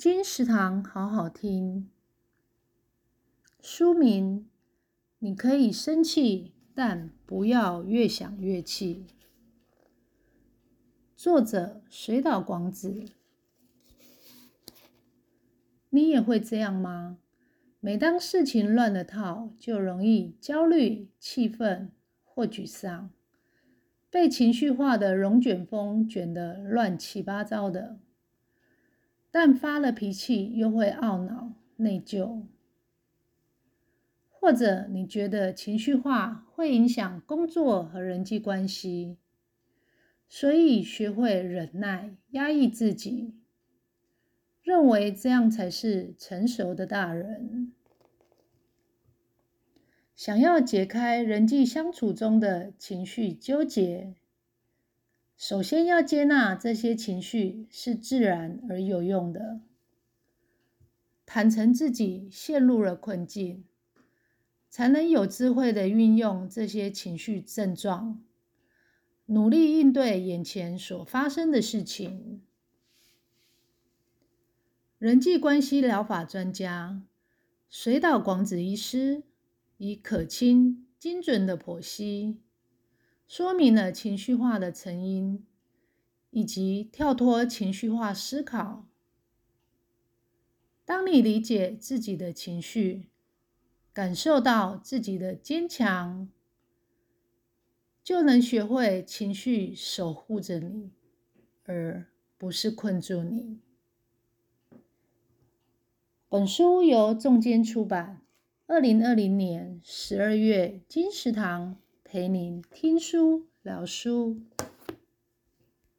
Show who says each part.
Speaker 1: 金石堂好好听。书名：你可以生气，但不要越想越气。作者：水岛广子。你也会这样吗？每当事情乱了套，就容易焦虑、气愤或沮丧，被情绪化的龙卷风卷得乱七八糟的。但发了脾气又会懊恼、内疚，或者你觉得情绪化会影响工作和人际关系，所以学会忍耐、压抑自己，认为这样才是成熟的大人。想要解开人际相处中的情绪纠结。首先要接纳这些情绪是自然而有用的，坦诚自己陷入了困境，才能有智慧的运用这些情绪症状，努力应对眼前所发生的事情。人际关系疗法专家水岛广子医师以可亲、精准的剖析。说明了情绪化的成因，以及跳脱情绪化思考。当你理解自己的情绪，感受到自己的坚强，就能学会情绪守护着你，而不是困住你。本书由仲间出版，二零二零年十二月，金石堂。陪您听书聊书。